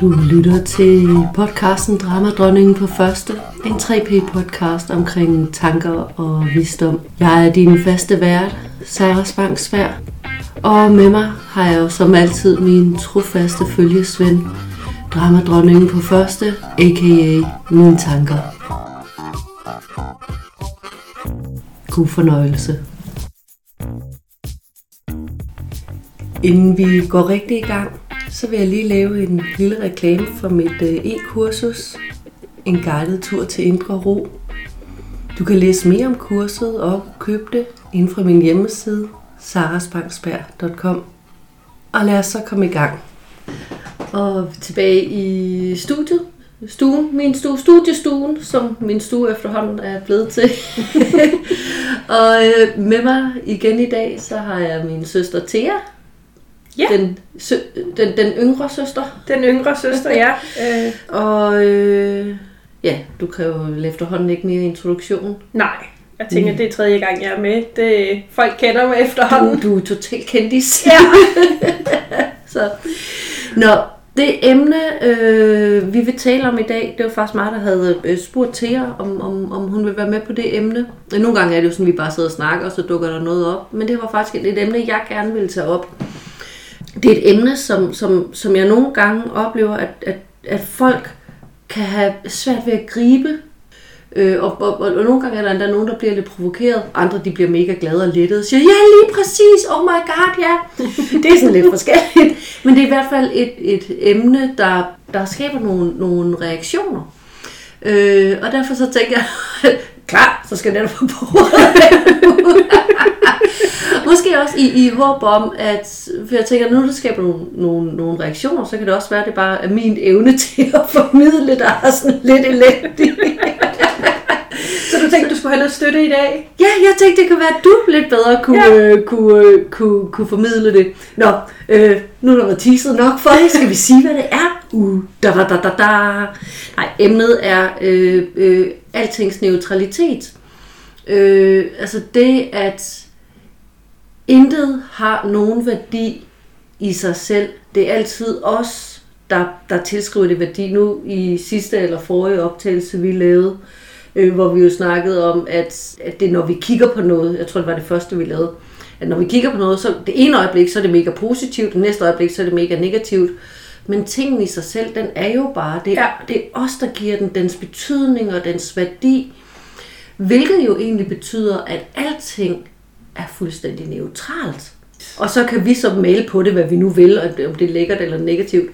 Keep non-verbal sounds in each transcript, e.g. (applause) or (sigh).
Du lytter til podcasten Dramadronningen på første. En 3P-podcast omkring tanker og visdom. Jeg er din faste vært, Sarah Spangsvær. Og med mig har jeg jo som altid min trofaste følgesvend, Dramadronningen på første, a.k.a. mine tanker. God fornøjelse. Inden vi går rigtig i gang, så vil jeg lige lave en lille reklame for mit øh, e-kursus. En guided tur til Indre Ro. Du kan læse mere om kurset og købe det inden fra min hjemmeside saraspangsberg.com. Og lad os så komme i gang. Og tilbage i studiet. Stuen, min stue, studiestuen, som min stue efterhånden er blevet til. (laughs) og øh, med mig igen i dag, så har jeg min søster Thea, Ja. den, sø, den, den yngre søster. Den yngre søster, ja. (laughs) Øh, Og øh, ja, du kræver vel efterhånden ikke mere introduktion. nej, jeg tænker, det er tredje gang, jeg er med. Det, folk kender mig efterhånden. Du, du er totalt kendis. Ja. (laughs) Så. Nå, det emne, øh, vi vil tale om i dag, det var faktisk mig, der havde øh, spurgt til jer, om, om, om hun vil være med på det emne. Nogle gange er det jo sådan, at vi bare sidder og snakker, og så dukker der noget op. Men det var faktisk et, et emne, jeg gerne ville tage op. Det er et emne, som, som, som jeg nogle gange oplever, at, at, at folk kan have svært ved at gribe. Øh, og, og, og, og nogle gange er der endda nogen, der bliver lidt provokeret. Andre de bliver mega glade og lettede og siger, ja lige præcis, oh my god, ja. (laughs) det er sådan lidt forskelligt. Men det er i hvert fald et, et emne, der, der skaber nogle, nogle reaktioner. Øh, og derfor så tænker jeg, (laughs) klar, så skal den på bordet. (laughs) (laughs) Måske også i, i håb om, at for jeg tænker, nu det skaber nogle, nogle, nogle reaktioner, så kan det også være, at det bare er min evne (laughs) til at formidle, der er sådan lidt elendig. Så du tænkte, du skulle have noget støtte i dag? Ja, jeg tænkte, det kunne være, at du lidt bedre kunne, Ja. ja. øh, kunne, øh, kunne, kunne formidle det. Nå, øh, nu er der været teaset nok for det. Skal vi sige, hvad det er? Uh, da, da, da, da, da. Nej, emnet er øh, øh, altings neutralitet. Øh, altså det, at intet har nogen værdi i sig selv. Det er altid os, der, der tilskriver det værdi. Nu i sidste eller forrige optagelse, vi lavede, øh, hvor vi jo snakkede om, at, at det når vi kigger på noget, jeg tror, det var det første, vi lavede, at når vi kigger på noget, så det ene øjeblik, så er det mega positivt, det næste øjeblik, så er det mega negativt. Men tingen i sig selv, den er jo bare, det, ja. det er os, der giver den dens betydning og dens værdi. Hvilket jo egentlig betyder, at alting er fuldstændig neutralt. Og så kan vi så male på det, hvad vi nu vil, om det er lækkert eller negativt.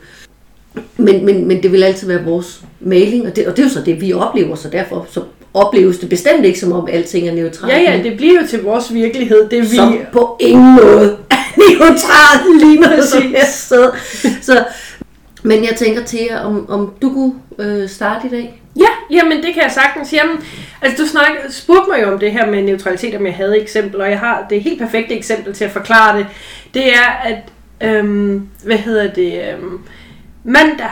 Men, men, men det vil altid være vores maling, og det, og det er jo så det, vi oplever, så derfor så opleves det bestemt ikke, som om alting er neutralt. Ja, ja, det bliver jo til vores virkelighed. Det vi... som på ingen måde er (laughs) neutralt lige noget som Præcis. helst sted. Så, men jeg tænker til jer, om, om du kunne øh, starte i dag? Ja, jamen det kan jeg sagtens. Jamen, altså du snak, spurgte mig jo om det her med neutralitet, om jeg havde eksempel, og jeg har det helt perfekte eksempel til at forklare det. Det er, at, øhm, hvad hedder det, øhm, mandag,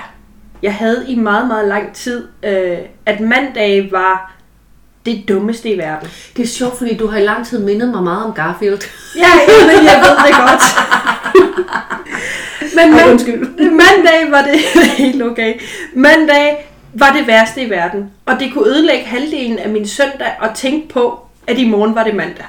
jeg havde i meget, meget lang tid, øh, at mandag var det dummeste i verden. Det er sjovt, fordi du har i lang tid mindet mig meget om Garfield. Ja, jamen, jeg ved det godt. (laughs) Men Ej, man, undskyld. mandag var det (laughs) helt okay. Mandag var det værste i verden. Og det kunne ødelægge halvdelen af min søndag at tænke på, at i morgen var det mandag.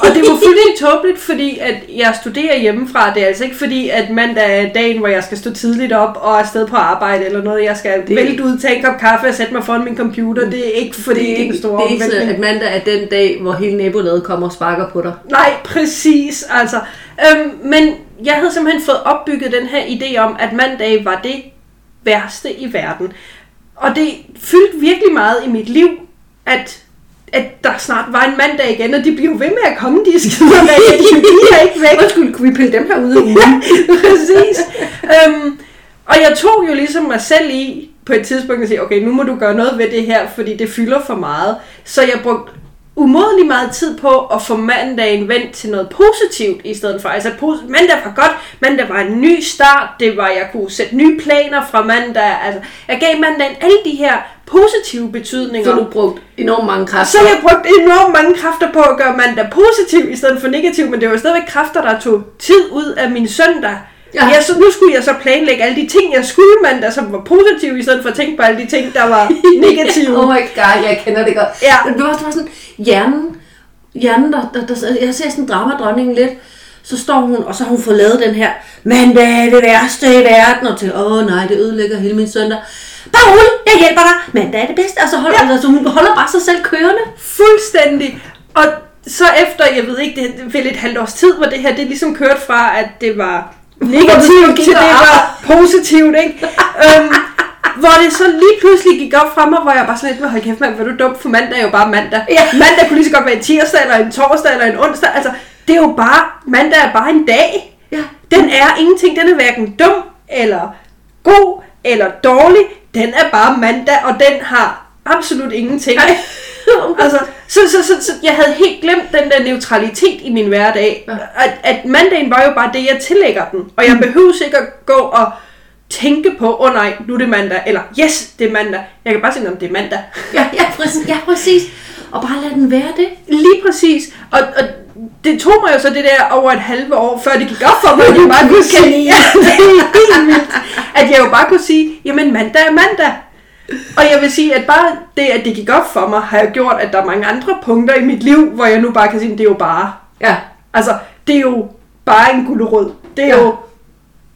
Og det var fuldstændig (laughs) tåbeligt, fordi at jeg studerer hjemmefra. Det er altså ikke fordi, at mandag er dagen, hvor jeg skal stå tidligt op og er afsted på arbejde eller noget. Jeg skal Det- vælte ud, tage en kop kaffe og sætte mig foran min computer. Det er ikke fordi, det er, ikke, en stor det er ikke så, omvæltning. at mandag er den dag, hvor hele nabolaget kommer og sparker på dig. Nej, præcis. Altså. Øhm, men jeg havde simpelthen fået opbygget den her idé om, at mandag var det værste i verden. Og det fyldte virkelig meget i mit liv, at, at der snart var en mandag igen, og de bliver jo ved med at komme, de skider dage. De bliver ikke væk. Undskyld, kunne vi pille dem her ud af ugen? (laughs) Præcis. Øhm, og jeg tog jo ligesom mig selv i på et tidspunkt at sige, okay, nu må du gøre noget ved det her, fordi det fylder for meget. Så jeg brugte umådelig meget tid på at få mandagen vendt til noget positivt i stedet for. Altså mandag var godt, mandag var en ny start, det var, jeg kunne sætte nye planer fra mandag. Altså, jeg gav mandagen alle de her positive betydninger. Så du brugt enormt mange kræfter. Så jeg brugte enormt mange kræfter på at gøre mandag positiv i stedet for negativ, men det var stadigvæk kræfter, der tog tid ud af min søndag. Ja. Jeg, så, nu skulle jeg så planlægge alle de ting, jeg skulle mandag, som var positive, i stedet for at tænke på alle de ting, der var (laughs) negative. oh my god, jeg kender det godt. Ja. Men det var, det var sådan, hjernen, hjernen der, der, der, jeg ser sådan dramadronningen lidt, så står hun, og så har hun fået lavet den her, mandag er det værste i verden, og til, åh nej, det ødelægger hele min søndag. Bare rolig, jeg hjælper dig, mandag er det bedste, og så holder ja. altså, hun holder bare sig selv kørende. Fuldstændig. Og så efter, jeg ved ikke, det er vel et halvt års tid, hvor det her, det ligesom kørt fra, at det var negativt, til det var positivt, ikke? øhm, hvor det så lige pludselig gik op fra mig, hvor jeg bare sådan lidt, hold kæft mand, hvor du dum, for mandag er jo bare mandag. Ja. Mandag kunne lige så godt være en tirsdag, eller en torsdag, eller en onsdag. Altså, det er jo bare, mandag er bare en dag. Ja. Den er ingenting, den er hverken dum, eller god, eller dårlig. Den er bare mandag, og den har absolut ingenting. (laughs) altså, så, så, så, så, jeg havde helt glemt den der neutralitet i min hverdag. Ja. At, at mandagen var jo bare det, jeg tillægger den. Og jeg behøver ikke at gå og tænke på, åh oh, nej, nu er det mandag, eller yes, det er mandag. Jeg kan bare sige, om det er mandag. (laughs) Ja, ja, præcis, ja, præcis. Og bare lad den være det. Lige præcis. Og, og det tog mig jo så det der over et halve år, før det gik op for mig, at jeg (laughs) bare kunne sige, ja, det er helt vildt, at jeg jo bare kunne sige, jamen mandag er mandag. Og jeg vil sige, at bare det, at det gik op for mig, har jo gjort, at der er mange andre punkter i mit liv, hvor jeg nu bare kan sige, det er jo bare. Ja, Altså, det er jo bare en gulerod. Det er Ja. jo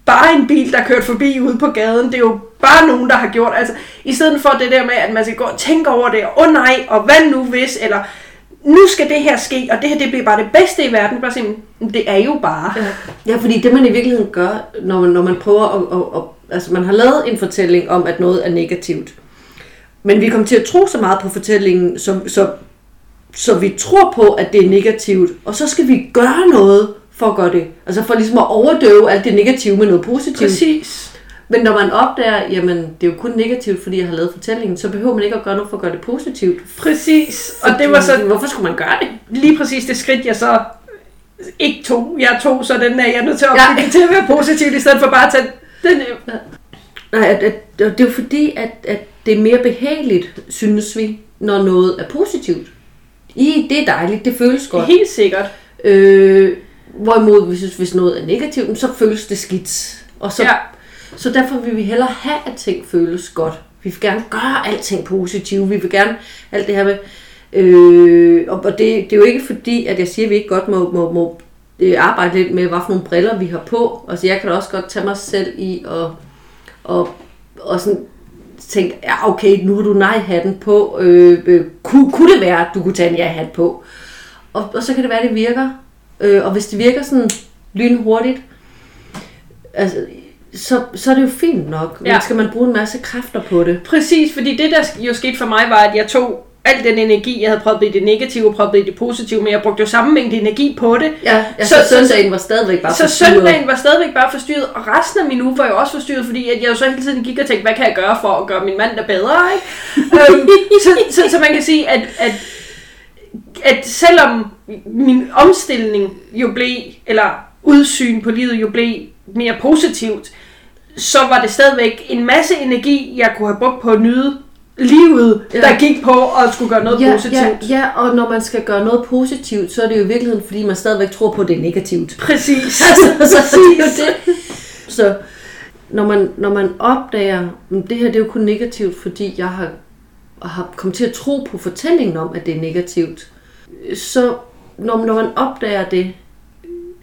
bare en bil, der kørt forbi ude på gaden. Det er jo bare nogen, der har gjort. Altså, i stedet for det der med, at man skal gå og tænke over det, og åh oh, nej, og hvad nu hvis, eller nu skal det her ske, og det her det bliver bare det bedste i verden. Bare sige, det er jo bare. Ja. ja, fordi det man i virkeligheden gør, når man, når man prøver at, at, at... Altså man har lavet en fortælling om, at noget er negativt. Men vi kommer til at tro så meget på fortællingen, så, så, så vi tror på, at det er negativt. Og så skal vi gøre noget for at gøre det. Altså for ligesom at overdøve alt det negative med noget positivt. Præcis. Men når man opdager, jamen det er jo kun negativt, fordi jeg har lavet fortællingen, så behøver man ikke at gøre noget for at gøre det positivt. Præcis. Og det var så Hvorfor skulle man gøre det? lige præcis det skridt, jeg så ikke tog. Jeg tog, så den er jeg er nødt til at Ja. til at være positivt, i stedet for bare at tage den Nej, at, at, det er jo fordi, at, at det er mere behageligt, synes vi, når noget er positivt. I, det er dejligt, det føles godt. Helt sikkert. Øh, hvorimod, hvis, hvis noget er negativt, så føles det skidt. Og så, Ja. så derfor vil vi hellere have, at ting føles godt. Vi vil gerne gøre alting positivt. Vi vil gerne alt det her med... Øh, og det, det er jo ikke fordi, at jeg siger, at vi ikke godt må, må, må øh, arbejde lidt med, hvad for nogle briller vi har på. Altså jeg kan da også godt tage mig selv i og, og, og sådan tænke, ja okay, nu har du nej-hatten på. Øh, øh, kunne, kunne det være, at du kunne tage en ja-hat på? Og, og så kan det være, at det virker. Øh, og hvis det virker sådan lynhurtigt, altså, så, så er det jo fint nok. Men Ja. skal man bruge en masse kræfter på det? Præcis, fordi det der jo skete for mig var, at jeg tog al den energi, jeg havde prøvet i det negative og prøvet i det positive, men jeg brugte jo samme mængde energi på det. Ja, ja så, Så- så, så- søndagen var stadigvæk bare Så forstyrret. søndagen var stadigvæk bare forstyrret, og resten af min uge var jo også forstyrret, fordi at jeg jo så hele tiden gik og tænkte, hvad kan jeg gøre for at gøre min mand der bedre, ikke? (laughs) øhm, så, så, så man kan sige, at, at, at selvom min omstilling jo blev, eller udsyn på livet jo blev mere positivt, så var det stadigvæk en masse energi, jeg kunne have brugt på at nyde livet, ja. Der gik på at skulle gøre noget Ja, positivt. ja, ja, og når man skal gøre noget positivt, så er det jo i virkeligheden, fordi man stadigvæk tror på, at det er negativt. Præcis. (laughs) altså, så, så det er jo det. Så når man, når man opdager, "Men det her det er jo kun negativt, fordi jeg har, har kommet til at tro på fortællingen om, at det er negativt, så når, når man opdager det,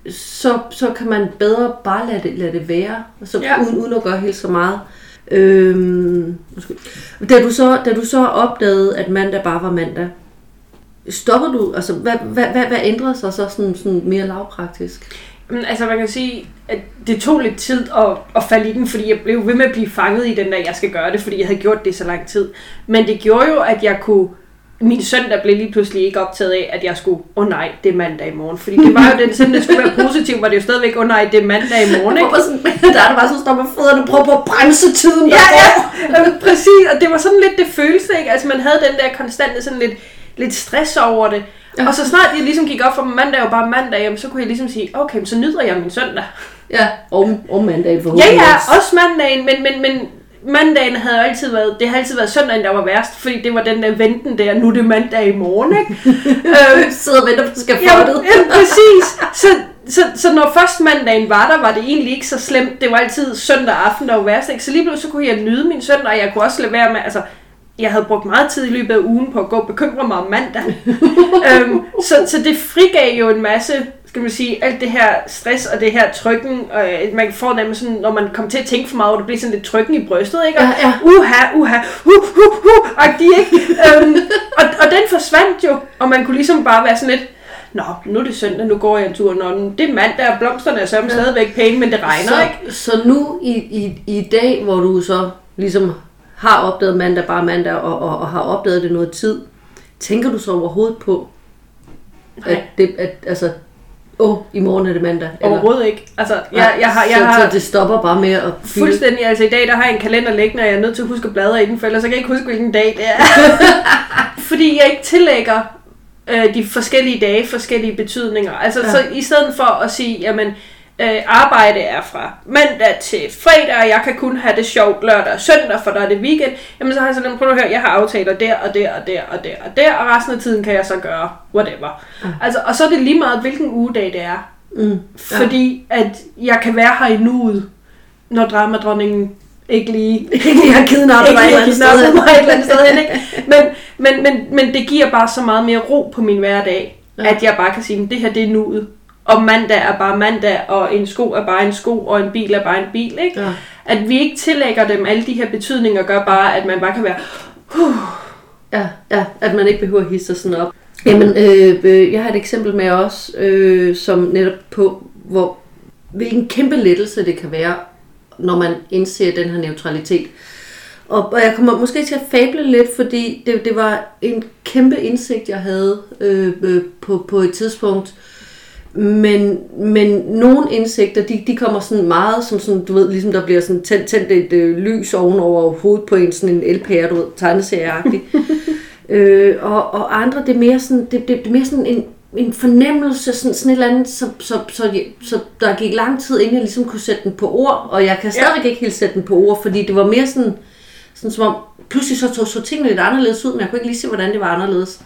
så, så kan man bedre bare lade det, lade det være, altså, Ja. ja. uden, uden at gøre helt så meget. Øhm, da, du så, da du så opdagede, at mandag bare var mandag, stopper du, altså hvad, hvad, hvad, hvad ændrede sig så sådan, sådan mere lavpraktisk? Altså man kan sige, at det tog lidt tid at, at falde i den, fordi jeg blev ved med at blive fanget i den der, jeg skal gøre det, fordi jeg havde gjort det så lang tid. Men det gjorde jo, at jeg kunne... Min søndag blev lige pludselig ikke optaget af, at jeg skulle, åh oh, nej, det er mandag i morgen. Fordi det var jo den, selvom det skulle være positivt, var det jo stadigvæk, åh oh, nej, det er mandag i morgen, ikke? Sådan, (laughs) der er det bare så står med fødderne prøver på at bremse tiden. Ja, ja, præcis, og det var sådan lidt det følelse, ikke? Altså man havde den der konstante sådan lidt, lidt stress over det. Ja. Ja. Og så snart jeg ligesom gik op for mandag jo bare mandag, jamen, så kunne jeg ligesom sige, okay, så nyder jeg min søndag. Ja, og, og mandag Ja, forhåbentlig ja, også. også mandagen, men, men, men mandagen havde jo altid været, det har altid været søndagen, der var værst, fordi det var den der venten der, nu er det mandag i morgen, ikke? (laughs) øh, sidder og venter på, at skal Ja, ja, præcis. Så, så, så når først mandagen var der, var det egentlig ikke så slemt. Det var altid søndag aften, der var værst. Ikke? Så lige pludselig så kunne jeg nyde min søndag, og jeg kunne også lade være med, altså, jeg havde brugt meget tid i løbet af ugen på at gå og bekymre mig om mandag. (laughs) øhm, så, så det frigav jo en masse, skal man sige, alt det her stress og det her trykken. Og øh, man får nemlig sådan, når man kommer til at tænke for meget over, det bliver sådan lidt trykken i brystet, ikke? Og, Ja, ja. uha, uha, hu, hu, hu, agtig, ikke? øhm, og, og den forsvandt jo, og man kunne ligesom bare være sådan lidt, Nå, nu er det søndag, nu går jeg en tur. Nå, det er mandag, og blomsterne er så ja. stadigvæk pæne, men det regner, så, ikke? Så nu i, i, i dag, hvor du så ligesom har opdaget mandag bare mandag, og, og, og har opdaget det noget tid, tænker du så overhovedet på, at, Nej. det, at altså, åh, i morgen er det mandag? Overhovedet ikke. Altså, jeg, jeg har, jeg så, har så det stopper bare med at fylde. fuldstændig, altså i dag, der har jeg en kalender liggende, og jeg er nødt til at huske at bladre i den, for ellers så kan jeg ikke huske, hvilken dag det er. (laughs) Fordi jeg ikke tillægger øh, de forskellige dage forskellige betydninger. Altså, ja. så i stedet for at sige, jamen, øh, arbejde er fra mandag til fredag, og jeg kan kun have det sjovt lørdag og søndag, for der er det weekend, jamen så har jeg sådan, prøv at høre, jeg har aftaler der og der og der og der og der, og resten af tiden kan jeg så gøre whatever. Ja. Altså, og så er det lige meget, hvilken ugedag det er. Mm. Fordi at jeg kan være her i nuet, når dramadronningen ikke lige (laughs) Jeg har kidnappet (laughs) ikke mig et eller lige andet sted. kidnappet mig et eller andet sted hen, ikke? (laughs) Men, men, men, men det giver bare så meget mere ro på min hverdag, Ja. ja. at jeg bare kan sige, at det her det er nuet. Og mandag er bare mandag, og en sko er bare en sko, og en bil er bare en bil, ikke? Ja. At vi ikke tillægger dem alle de her betydninger, gør bare, at man bare kan være, Ja, ja, at man ikke behøver at hisse sig sådan op. Jamen, øh, øh, jeg har et eksempel med os, øh, som netop på, hvor, hvilken kæmpe lettelse det kan være, når man indser den her neutralitet. Og, og jeg kommer måske til at fable lidt, fordi det, det var en kæmpe indsigt, jeg havde øh, øh, på, på et tidspunkt. Men, men nogle indsigter, de, de kommer sådan meget som sådan, du ved, ligesom der bliver sådan tændt, tændt et øh, lys ovenover hovedet på en, sådan en LPR, du ved, tegneserieagtig. (laughs) øh, og, og andre, det er mere sådan, det, det, det er mere sådan en, en fornemmelse, sådan, sådan et eller andet, så, så, så, jeg- så der gik lang tid, inden jeg ligesom kunne sætte den på ord, og jeg kan stadigvæk ikke helt sætte den på ord, fordi det var mere sådan, sådan som om, pludselig så tog så tingene lidt anderledes ud, men jeg kunne ikke lige se, hvordan det var anderledes.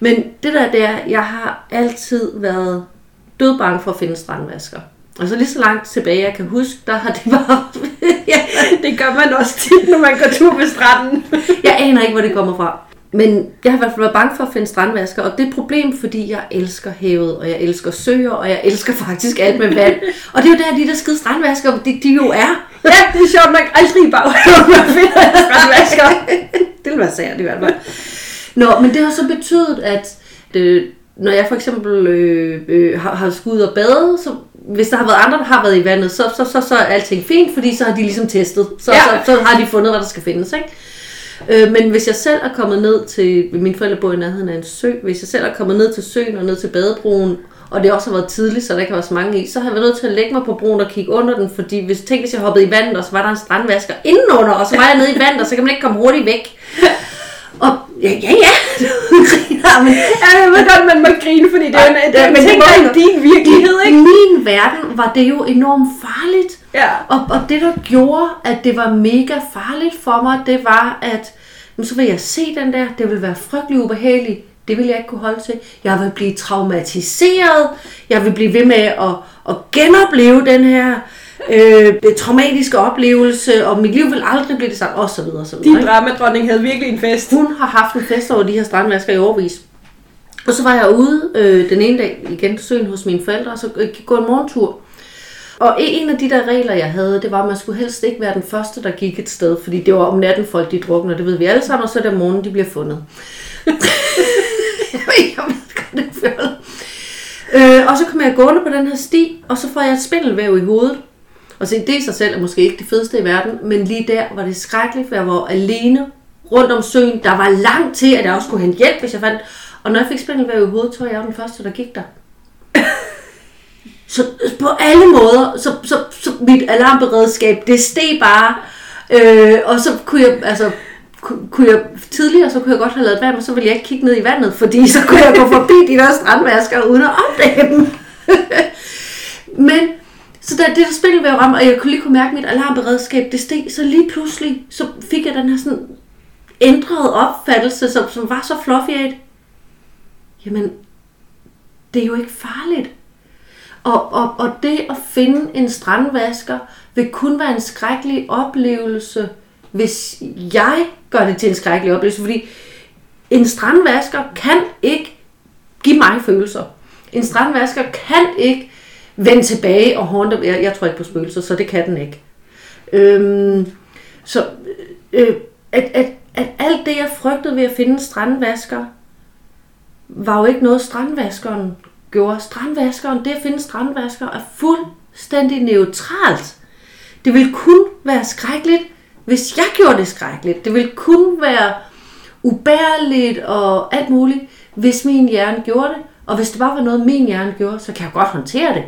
Men det der, det er, jeg har altid været dødbange for at finde strandvasker. Altså lige så langt tilbage, jeg kan huske, der har det bare... ja, det gør man også tit, når man går tur ved stranden. jeg aner ikke, hvor det kommer fra. Men jeg har i hvert fald været bange for at finde strandvasker, og det er et problem, fordi jeg elsker havet, og jeg elsker søer, og jeg elsker faktisk alt med vand. Og det er jo der, de der skide strandvasker, de, de jo er. ja, det er sjovt nok aldrig i baghaven, man finder strandvasker. det vil være sært i hvert fald. Nå, men det har så betydet, at øh, når jeg for eksempel øh, øh, har, har skulle ud og bade, så hvis der har været andre, der har været i vandet, så, så, så, så er alting fint, fordi så har de ligesom testet. Så, ja. Så, så har de fundet, hvad der skal findes. Ikke? Øh, men hvis jeg selv er kommet ned til, mine forældre bor i nærheden af en sø, hvis jeg selv er kommet ned til søen og ned til badebroen, og det også har været tidligt, så der ikke har været så mange i, så har jeg været nødt til at lægge mig på broen og kigge under den, fordi hvis, tænk, hvis jeg hoppede i vandet, og så var der en strandvasker indenunder, og så var jeg nede i vandet, og så kan man ikke komme hurtigt væk. (laughs) Ja, ja, ja. (laughs) Griner, men Ja, jeg ved godt, man må grine, fordi det er en, det en men ting, der er i din virkelighed, I ikke? min verden var det jo enormt farligt. Ja. Og, og det, der gjorde, at det var mega farligt for mig, det var, at nu så vil jeg se den der, det vil være frygtelig ubehageligt. Det vil jeg ikke kunne holde til. Jeg vil blive traumatiseret. Jeg vil blive ved med at, at genopleve den her øh, traumatiske oplevelse, og mit liv vil aldrig blive det samme, og så videre, og så videre. Din dramadronning havde virkelig en fest. Hun har haft en fest over de her strandvasker i overvis. Og så var jeg ude øh, den ene dag igen søen hos mine forældre, og så øh, gik gå en morgentur. Og en af de der regler, jeg havde, det var, at man skulle helst ikke være den første, der gik et sted, fordi det var om natten folk, de drukner, det ved vi alle sammen, og så er det om morgenen, de bliver fundet. (laughs) jeg ved, godt, det er fjollet. Øh, og så kom jeg gående på den her sti, og så får jeg et spindelvæv i hovedet. Og se, det i sig selv er måske ikke det fedeste i verden, men lige der var det skrækkeligt, for jeg var alene rundt om søen. Der var langt til, at jeg også kunne hente hjælp, hvis jeg fandt. Og når jeg fik spindelvæv i hovedet, tror jeg, jeg var den første, der gik der. Så øh, på alle måder, så, så, så mit alarmberedskab, det steg bare. Øh, og så kunne jeg, altså, kunne jeg tidligere, så kunne jeg godt have lavet vand, men så ville jeg ikke kigge ned i vandet, fordi så kunne jeg gå forbi de der strandvasker uden at opdage dem. (laughs) men så da det der spil ved at ramme, og jeg kunne lige kunne mærke, at mit alarmberedskab, det steg, så lige pludselig, så fik jeg den her sådan ændrede opfattelse, som, som var så fluffy af, jamen, det er jo ikke farligt. Og, og, og det at finde en strandvasker vil kun være en skrækkelig oplevelse, hvis jeg gør det til en skrækkelig oplevelse, fordi en strandvasker kan ikke give mig følelser. En strandvasker kan ikke vend tilbage og håndte. Jeg, jeg tror ikke på spøgelser, så det kan den ikke. Øhm, så øh, at, at, at alt det, jeg frygtede ved at finde en strandvasker, var jo ikke noget, strandvaskeren gjorde. Strandvaskeren, det at finde strandvasker, er fuldstændig neutralt. Det vil kun være skrækkeligt, hvis jeg gjorde det skrækkeligt. Det vil kun være ubærligt og alt muligt, hvis min hjerne gjorde det. Og hvis det bare var noget, min hjerne gjorde, så kan jeg godt håndtere det.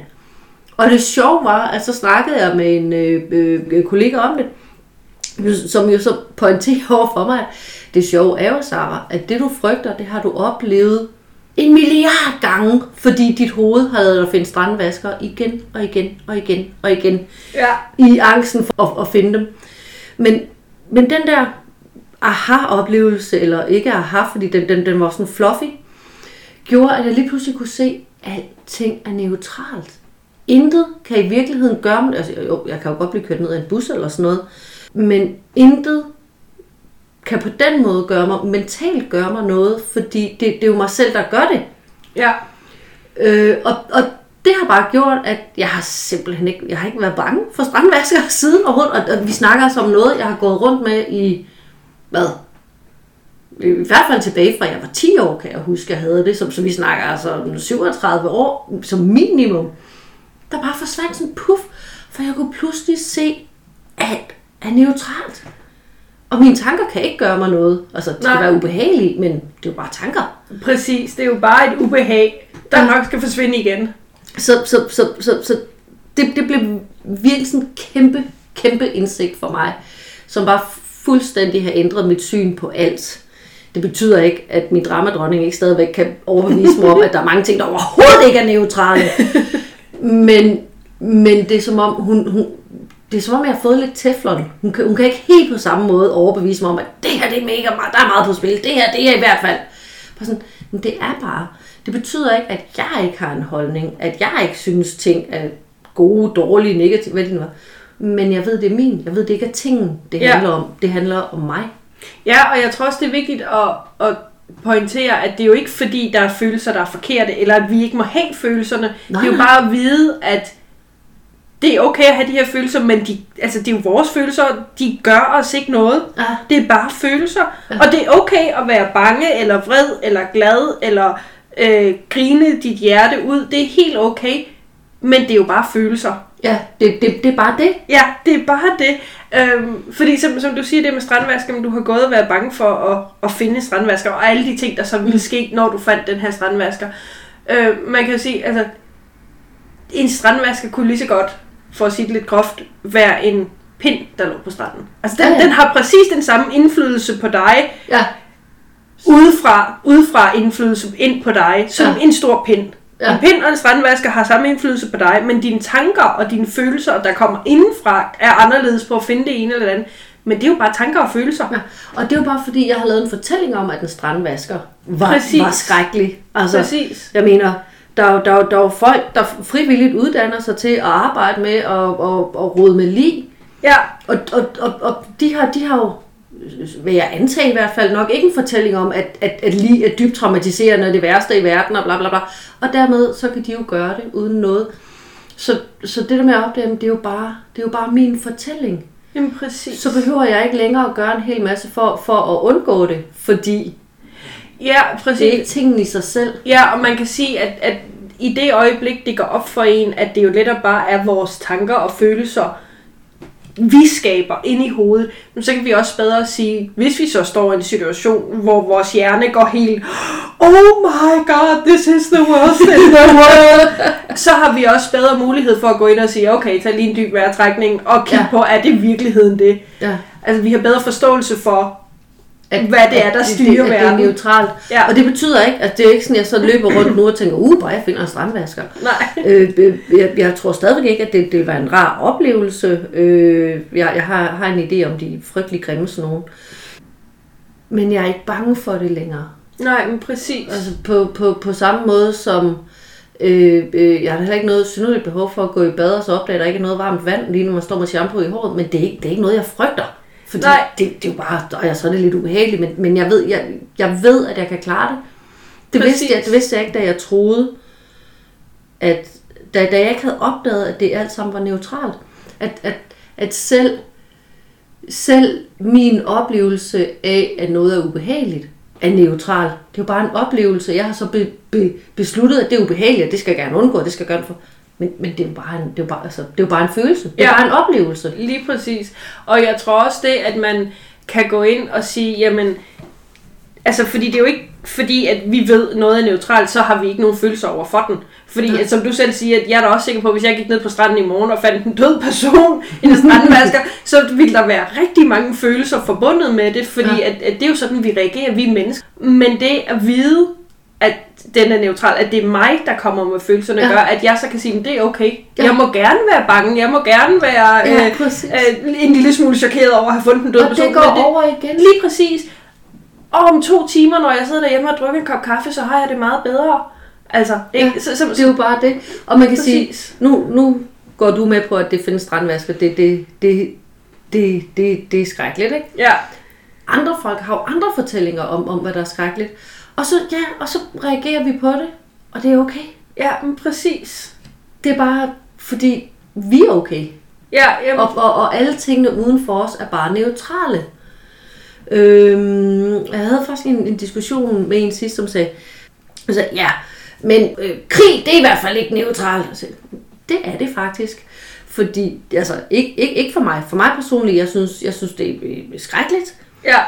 Og det sjove var, at så snakkede jeg med en øh, øh, kollega om det, som jo så pointerer over for mig, at det sjove er jo, Sarah, at det du frygter, det har du oplevet en milliard gange, fordi dit hoved har lavet at finde strandvasker igen og igen og igen og igen. Ja. I angsten for at, at finde dem. Men, men den der aha-oplevelse, eller ikke aha, fordi den, den, den var sådan fluffy, gjorde, at jeg lige pludselig kunne se, at alting er neutralt. Intet kan i virkeligheden gøre mig, altså jo, jeg kan jo godt blive kørt ned af en bus eller sådan noget, men intet kan på den måde gøre mig, mentalt gøre mig noget, fordi det, det er jo mig selv, der gør det. Ja. Øh, og, og det har bare gjort, at jeg har simpelthen ikke, jeg har ikke været bange for strandvasker (laughs) siden overhovedet, og, og vi snakker altså om noget, jeg har gået rundt med i, hvad? I hvert fald tilbage fra jeg var 10 år, kan jeg huske, jeg havde det, som, som vi snakker altså 37 år som minimum. Der bare forsvandt sådan puff, for jeg kunne pludselig se, at er neutralt. Og mine tanker kan ikke gøre mig noget. Altså, det skal Nej. være ubehageligt, men det er jo bare tanker. Præcis, det er jo bare et ubehag, der Ja. nok skal forsvinde igen. Så, så, så, så, så det, det blev virkelig sådan en kæmpe, kæmpe indsigt for mig, som bare fuldstændig har ændret mit syn på alt. Det betyder ikke, at min dramadronning ikke stadigvæk kan overbevise mig om, at der er mange ting, der overhovedet ikke er neutrale. (laughs) Men, men det er som om, hun, hun, det er som om, jeg har fået lidt teflon. Hun kan, hun kan ikke helt på samme måde overbevise mig om, at det her det er mega meget, der er meget på spil. Det her, det er i hvert fald. Bare sådan, men det er bare. Det betyder ikke, at jeg ikke har en holdning. At jeg ikke synes, ting er gode, dårlige, negative, hvad det nu er. Men jeg ved, det er min. Jeg ved, det ikke er tingen, det Ja. handler om. Det handler om mig. Ja, og jeg tror også, det er vigtigt at, at pointere, at det er jo ikke fordi, der er følelser, der er forkerte, eller at vi ikke må have følelserne. Nej, det er jo nej. bare at vide, at det er okay at have de her følelser, men de, altså, det er jo vores følelser, de gør os ikke noget. Ja. Det er bare følelser. Ja. Og det er okay at være bange, eller vred, eller glad, eller øh, grine dit hjerte ud. Det er helt okay, men det er jo bare følelser. Ja, det, det, det er bare det. Ja, det er bare det. Øhm, fordi som, som du siger det med strandvasker, men du har gået og været bange for at, at finde strandvasker, og alle de ting, der så ville ske, når du fandt den her strandvasker. Øh, man kan jo sige, altså, en strandvasker kunne lige så godt, for at sige det lidt groft, være en pind, der lå på stranden. Altså, den, Ja, ja, den har præcis den samme indflydelse på dig, Ja, udefra, udefra indflydelse ind på dig, som ja. en stor pind. Ja. En pind og en strandvasker har samme indflydelse på dig, men dine tanker og dine følelser, der kommer indenfra, er anderledes på at finde det ene eller det andet. Men det er jo bare tanker og følelser. Ja, og det er jo bare fordi, jeg har lavet en fortælling om, at en strandvasker var, Præcis. var skrækkelig. Altså, Præcis. Jeg mener, der er, der, er, der er jo folk, der frivilligt uddanner sig til at arbejde med at, at, at rode med lig. Ja, Og, og, og, og de, har, de har jo, vil jeg antage i hvert fald, nok ikke en fortælling om, at, at, at lig er dybt traumatiserende og det værste i verden og bla bla bla. Og dermed, så kan de jo gøre det uden noget. Så, så det der med at opdage, det er jo bare, det er jo bare min fortælling. jamen præcis. Så behøver jeg ikke længere at gøre en hel masse for, for at undgå det, fordi Ja, det er præcis. ikke tingen i sig selv. Ja, og man kan sige, at, at i det øjeblik, det går op for en, at det jo lettere bare er vores tanker og følelser, vi skaber ind i hovedet, men så kan vi også bedre sige, hvis vi så står i en situation, hvor vores hjerne går helt, oh my god, this is the worst in the world, (laughs) så har vi også bedre mulighed for at gå ind og sige, okay, tag lige en dyb vejrtrækning og kigge Ja. på, er det virkeligheden det? Ja. Altså, vi har bedre forståelse for, at, Hvad det er, der at styrer det, at det er verden. neutralt. Ja. Og det betyder ikke, at det er ikke sådan, at jeg så løber rundt nu og tænker, uh, bare jeg finder en strandvasker. Nej. Øh, jeg, jeg tror stadigvæk ikke, at det, det være en rar oplevelse. Øh, jeg jeg har, har en idé om de frygtelig grimme sådan nogen. Men jeg er ikke bange for det længere. Nej, men præcis. Altså på, på, på samme måde som... Øh, øh, jeg har heller ikke noget synderligt behov for at gå i bad og så opdage, at der ikke er noget varmt vand, lige når man står med shampoo i håret. Men det er ikke, det er ikke noget, jeg frygter. Fordi Nej. det, det er jo bare, og jeg så er det lidt ubehageligt, men, men jeg, ved, jeg, jeg ved, at jeg kan klare det. Det vidste, jeg, det vidste jeg ikke, da jeg troede, at da, da jeg ikke havde opdaget, at det alt sammen var neutralt. At, at, at selv, selv min oplevelse af, at noget er ubehageligt, er neutral. Det er jo bare en oplevelse. Jeg har så be, be, besluttet, at det er ubehageligt, og det skal jeg gerne undgå, det skal jeg gøre for. Men, men det er jo bare en, det er bare, altså, det er bare en følelse. Det er Ja. bare en oplevelse. Lige præcis. Og jeg tror også det, at man kan gå ind og sige, jamen, altså fordi det er jo ikke fordi, at vi ved noget er neutralt, så har vi ikke nogen følelser over for den. Fordi, at, som du selv siger, at jeg er da også sikker på, at hvis jeg gik ned på stranden i morgen og fandt en død person i en strandvasker, (laughs) så ville der være rigtig mange følelser forbundet med det, fordi Ja. at, at det er jo sådan, vi reagerer, vi er mennesker. Men det at vide, at den er neutral, at det er mig, der kommer med følelserne, Ja. gør, at jeg så kan sige, at det er okay. Ja. Jeg må gerne være bange, jeg må gerne være Ja, øh, øh, en lille smule chokeret over at have fundet en død Og person. det går men over igen. Lige præcis. Og om to timer, når jeg sidder derhjemme og drukker en kop kaffe, så har jeg det meget bedre. Altså, ikke? Ja, så, så, Det er jo bare det. Og man kan Præcis. sige, nu, nu går du med på, at det findes strandvasker. Det, det, det, det, det, det er skrækkeligt, ikke? ja, Andre folk har jo andre fortællinger om, om hvad der er skrækkeligt. Og så, ja, og så reagerer vi på det, og det er okay. ja, men præcis. Det er bare, fordi vi er okay. Ja, jamen, Og, og, og alle tingene uden for os er bare neutrale. Øhm, jeg havde faktisk en, en diskussion med en sidst, som sagde, altså, ja, men øh, krig, det er i hvert fald ikke neutralt. Sagde, det er det faktisk. Fordi, altså, ikke, ikke, ikke for mig. For mig personligt, jeg synes, jeg synes det er skrækkeligt. ja,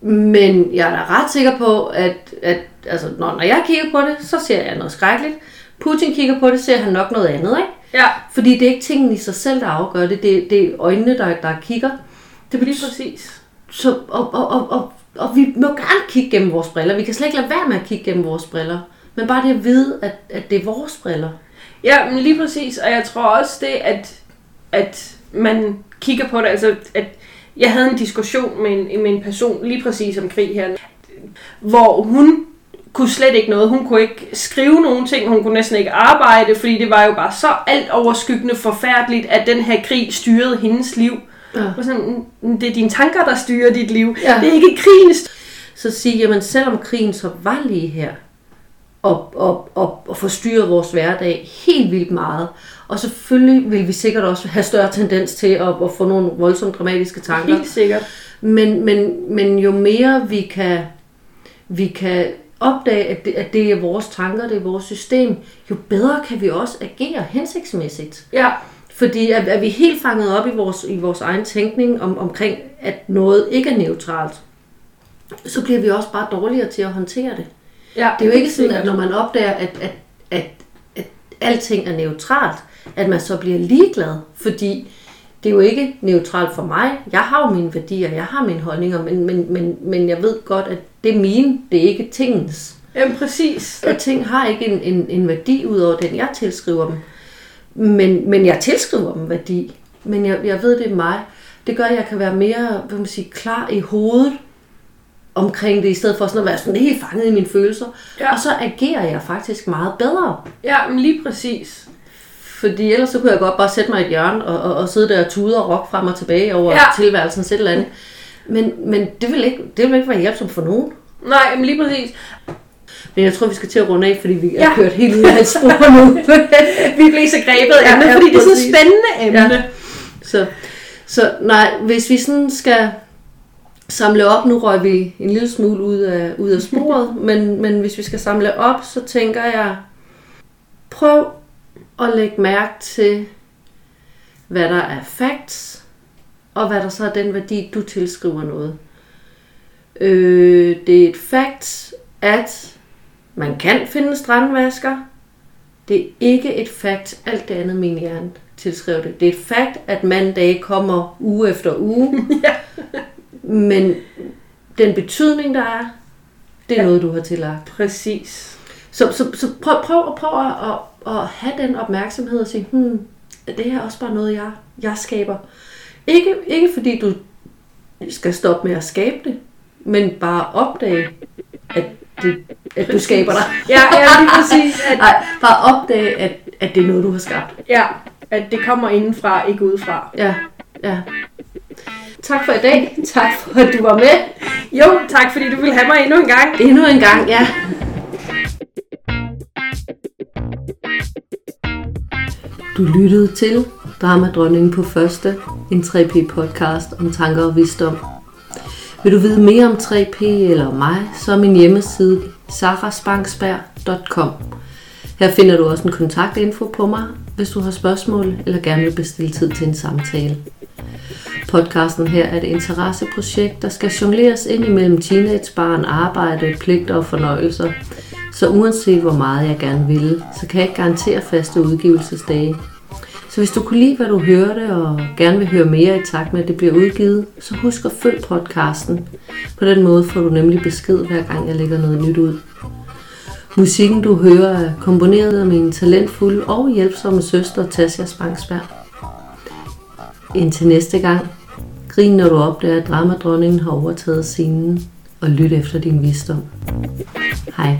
Men jeg er da ret sikker på, at, at altså, når, når jeg kigger på det, så ser jeg noget skrækkeligt. Putin kigger på det, ser han nok noget andet, ikke? ja, Fordi det er ikke tingene i sig selv, der afgør det. Det, det er øjnene, der, der kigger. Det lige betyder, præcis. så, og, og, og, og, og vi må gerne kigge gennem vores briller. Vi kan slet ikke lade være med at kigge gennem vores briller. Men bare det at vide, at, at det er vores briller. Ja, men lige præcis. Og jeg tror også det, at, at man kigger på det, altså at jeg havde en diskussion med en, med en person lige præcis om krig her, hvor hun kunne slet ikke noget. Hun kunne ikke skrive nogen ting, hun kunne næsten ikke arbejde, fordi det var jo bare så alt overskyggende forfærdeligt, at den her krig styrede hendes liv. Ja. Og sådan, "Mm, det er dine tanker, der styrer dit liv. Ja. Det er ikke krigen. st- Så sige, jamen selvom krigen så var lige her, og, og, og, og forstyrrede vores hverdag helt vildt meget, og selvfølgelig vil vi sikkert også have større tendens til at, at få nogle voldsomt dramatiske tanker. Helt sikkert. Men, men, men jo mere vi kan, vi kan opdage, at det, at det er vores tanker, det er vores system, jo bedre kan vi også agere hensigtsmæssigt. Ja, Fordi er, er vi helt fanget op i vores, i vores egen tænkning om, omkring, at noget ikke er neutralt, så bliver vi også bare dårligere til at håndtere det. Ja. Det er jo ikke sådan, at når man opdager, at, at, at, at alting er neutralt, at man så bliver ligeglad, fordi det er jo ikke neutralt for mig. Jeg har jo mine værdier, jeg har mine holdninger, men, men, men, men jeg ved godt, at det er mine, det er ikke tingens. Jamen præcis. Og ting har ikke en, en, en værdi ud over den, jeg tilskriver dem. Men, men jeg tilskriver dem værdi. Men jeg, jeg ved, det er mig. Det gør, at jeg kan være mere hvad man sige, klar i hovedet omkring det, i stedet for sådan at være sådan helt fanget i mine følelser. Ja. Og så agerer jeg faktisk meget bedre. Ja, men lige præcis. Fordi ellers så kunne jeg godt bare sætte mig i et hjørne og, og, og sidde der og tude og rock frem og tilbage over Ja. tilværelsen et eller andet. Men, men det, vil ikke, det vil ikke være hjælpsomt for nogen. Nej, men lige præcis. Men jeg tror, vi skal til at runde af, fordi vi Ja. kørt helt ud af et spor nu. (laughs) Vi blev så grebet af Ja, emnet, ja, fordi det er så præcis. spændende emne. Ja. Så, så nej, hvis vi sådan skal samle op, nu røg vi en lille smule ud af, ud af sporet, (laughs) men, men hvis vi skal samle op, så tænker jeg, prøv at lægge mærke til, hvad der er facts, og hvad der så er den værdi, du tilskriver noget. Øh, det er et fact, at man kan finde strandvasker. Det er ikke et fact, alt det andet min hjerne tilskrev det. Det er et fact, at mandage kommer uge efter uge. (laughs) Ja. Men den betydning, der er, det er ja. noget, du har tillagt. Præcis. Så, så, så prøv, prøv, prøv at, at, at have den opmærksomhed og sige, hmm, det her er også bare noget, jeg, jeg skaber. Ikke, ikke fordi du skal stoppe med at skabe det, men bare opdage, at, det, at du skaber dig. Ja, ja, lige præcis. At... (laughs) Nej, bare opdage, at, at det er noget, du har skabt. Ja, at det kommer indenfra, ikke udefra. Ja, ja. Tak for i dag. Tak for, at du var med. Jo, tak fordi du ville have mig endnu en gang. Endnu en gang, ja. Du lyttede til Dramadronningen på første, en 3P podcast om tanker og visdom. Vil du vide mere om 3P eller mig, så er min hjemmeside sarasbanksberg.com. Her finder du også en kontaktinfo på mig, hvis du har spørgsmål eller gerne vil bestille tid til en samtale. Podcasten her er et interesseprojekt, der skal jongleres ind imellem teenagebarn, arbejde, pligter og fornøjelser. Så uanset hvor meget jeg gerne vil, så kan jeg ikke garantere faste udgivelsesdage. Så hvis du kunne lide, hvad du hørte, og gerne vil høre mere i takt med, at det bliver udgivet, så husk at følg podcasten. På den måde får du nemlig besked, hver gang jeg lægger noget nyt ud. Musikken, du hører, er komponeret af min talentfulde og hjælpsomme søster, Tasja Spangsberg. Indtil næste gang, grin når du opdager, at dramadronningen har overtaget scenen, og lyt efter din visdom. Hej.